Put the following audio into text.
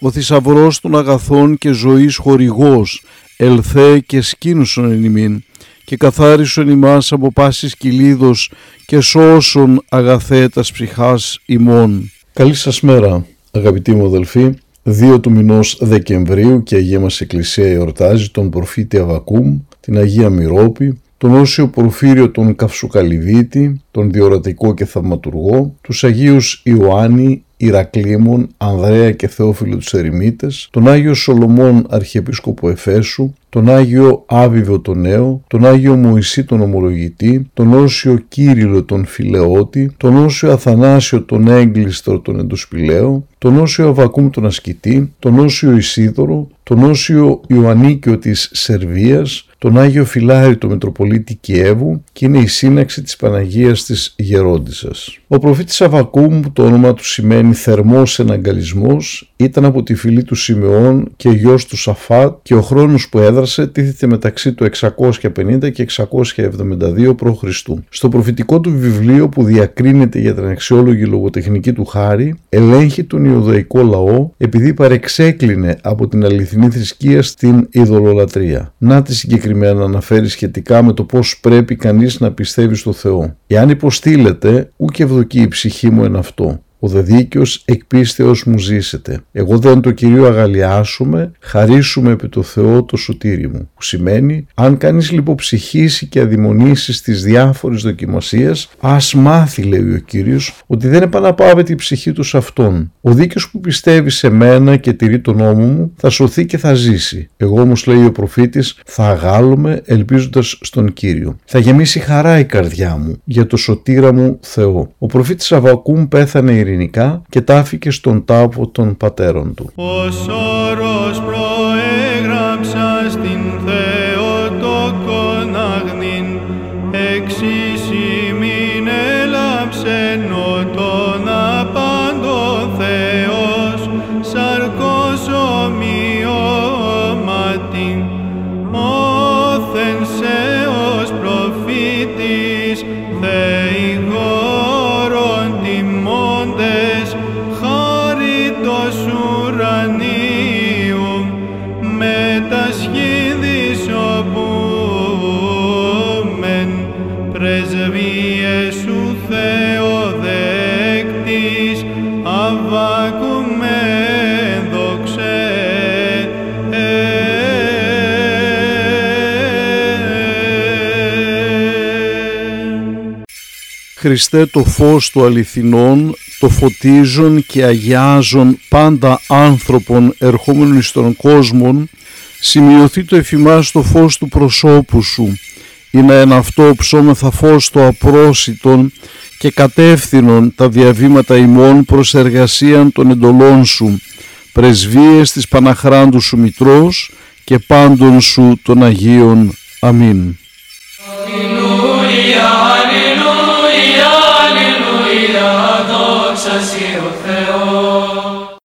ο θησαυρός των αγαθών και ζωής χορηγός, ελθέ και σκήνουσον εν ημίν, και καθάρισον ημάς από πάσης κυλίδος και σώσον αγαθέτας ψυχάς ημών. Καλή σας μέρα αγαπητοί μου αδελφοί, 2 του μηνός Δεκεμβρίου και η Αγία μας Εκκλησία εορτάζει τον προφήτη Αβακούμ, την Αγία Μυρόπη, τον Όσιο Πορφύριο τον Καυσουκαλυβίτη, τον Διορατικό και Θαυματουργό, τους Αγίους Ιωάννη, Ηρακλήμων, Ανδρέα και Θεόφιλο τους Ερημίτες, τον Άγιο Σολομών Αρχιεπίσκοπο Εφέσου, τον Άγιο Άβιβο τον Νέο, τον Άγιο Μωυσή τον Ομολογητή, τον Όσιο Κύριλο τον Φιλεώτη, τον Όσιο Αθανάσιο τον Έγκλιστρο τον Εντοσπηλαίο, τον Όσιο Αβακούμ τον Ασκητή, τον Όσιο Ισίδωρο, τον Όσιο Ιωαννίκιο της Σερβίας, τον Άγιο Φιλάρη το Μητροπολίτη Κιέβου και είναι η σύναξη της Παναγίας της Γερόντισσας. Ο προφήτης Αβακούμ, το όνομα του σημαίνει θερμός εναγκαλισμός, ήταν από τη φυλή του Σιμεών και γιος του Σαφάτ και ο χρόνος που έδρασε τίθεται μεταξύ του 650 και 672 π.Χ. Στο προφητικό του βιβλίο που διακρίνεται για την αξιόλογη λογοτεχνική του χάρη, ελέγχει τον Ιουδαϊκό λαό επειδή παρεξέκλεινε από την αληθινή θρησκεία στην ειδωλολατρεία. Να τη συγκεκριμένα αναφέρει σχετικά με το πώς πρέπει κανείς να πιστεύει στο Θεό. Εάν υποστήλετε, ούκ ευδοκεί η ψυχή μου εν αυτό ο δε δίκαιος εκ πίστεως μου ζήσετε. Εγώ δεν το Κυρίο αγαλιάσουμε, χαρίσουμε επί το Θεό το σωτήρι μου. Που σημαίνει, αν κανείς λιποψυχήσει και αδειμονήσει στις διάφορες δοκιμασίες, ας μάθει λέει ο Κύριος ότι δεν επαναπάβεται η ψυχή του σε Αυτόν. Ο δίκαιος που πιστεύει σε μένα και τηρεί τον νόμο μου θα σωθεί και θα ζήσει. Εγώ όμως λέει ο προφήτης θα αγάλουμε ελπίζοντας στον Κύριο. Θα γεμίσει χαρά η καρδιά μου για το σωτήρα μου Θεό. Ο προφήτης Αβακούμ πέθανε ειρηνικά και τάφηκε στον τάφο των πατέρων του. Ο όρος προέγραψα στην Θεοτόκον αγνήν, εξής ημίν έλαψεν ο τον απάντων Θεός, σαρκός ομοιώματιν, όθεν σε πρεσβείες σου Θεοδέκτης, αβάκουμεν δοξέ. Χριστέ το φως του αληθινών, το φωτίζον και αγιάζον πάντα άνθρωπον ερχόμενων εις τον κόσμον, σημειωθεί το εφημάς το φως του προσώπου σου, ή να εν αυτό ψώμεθα φως το απρόσιτον και κατεύθυνον τα διαβήματα ημών προς εργασίαν των εντολών σου, πρεσβείες της Παναχράντου σου Μητρός και πάντων σου των Αγίων. Αμήν.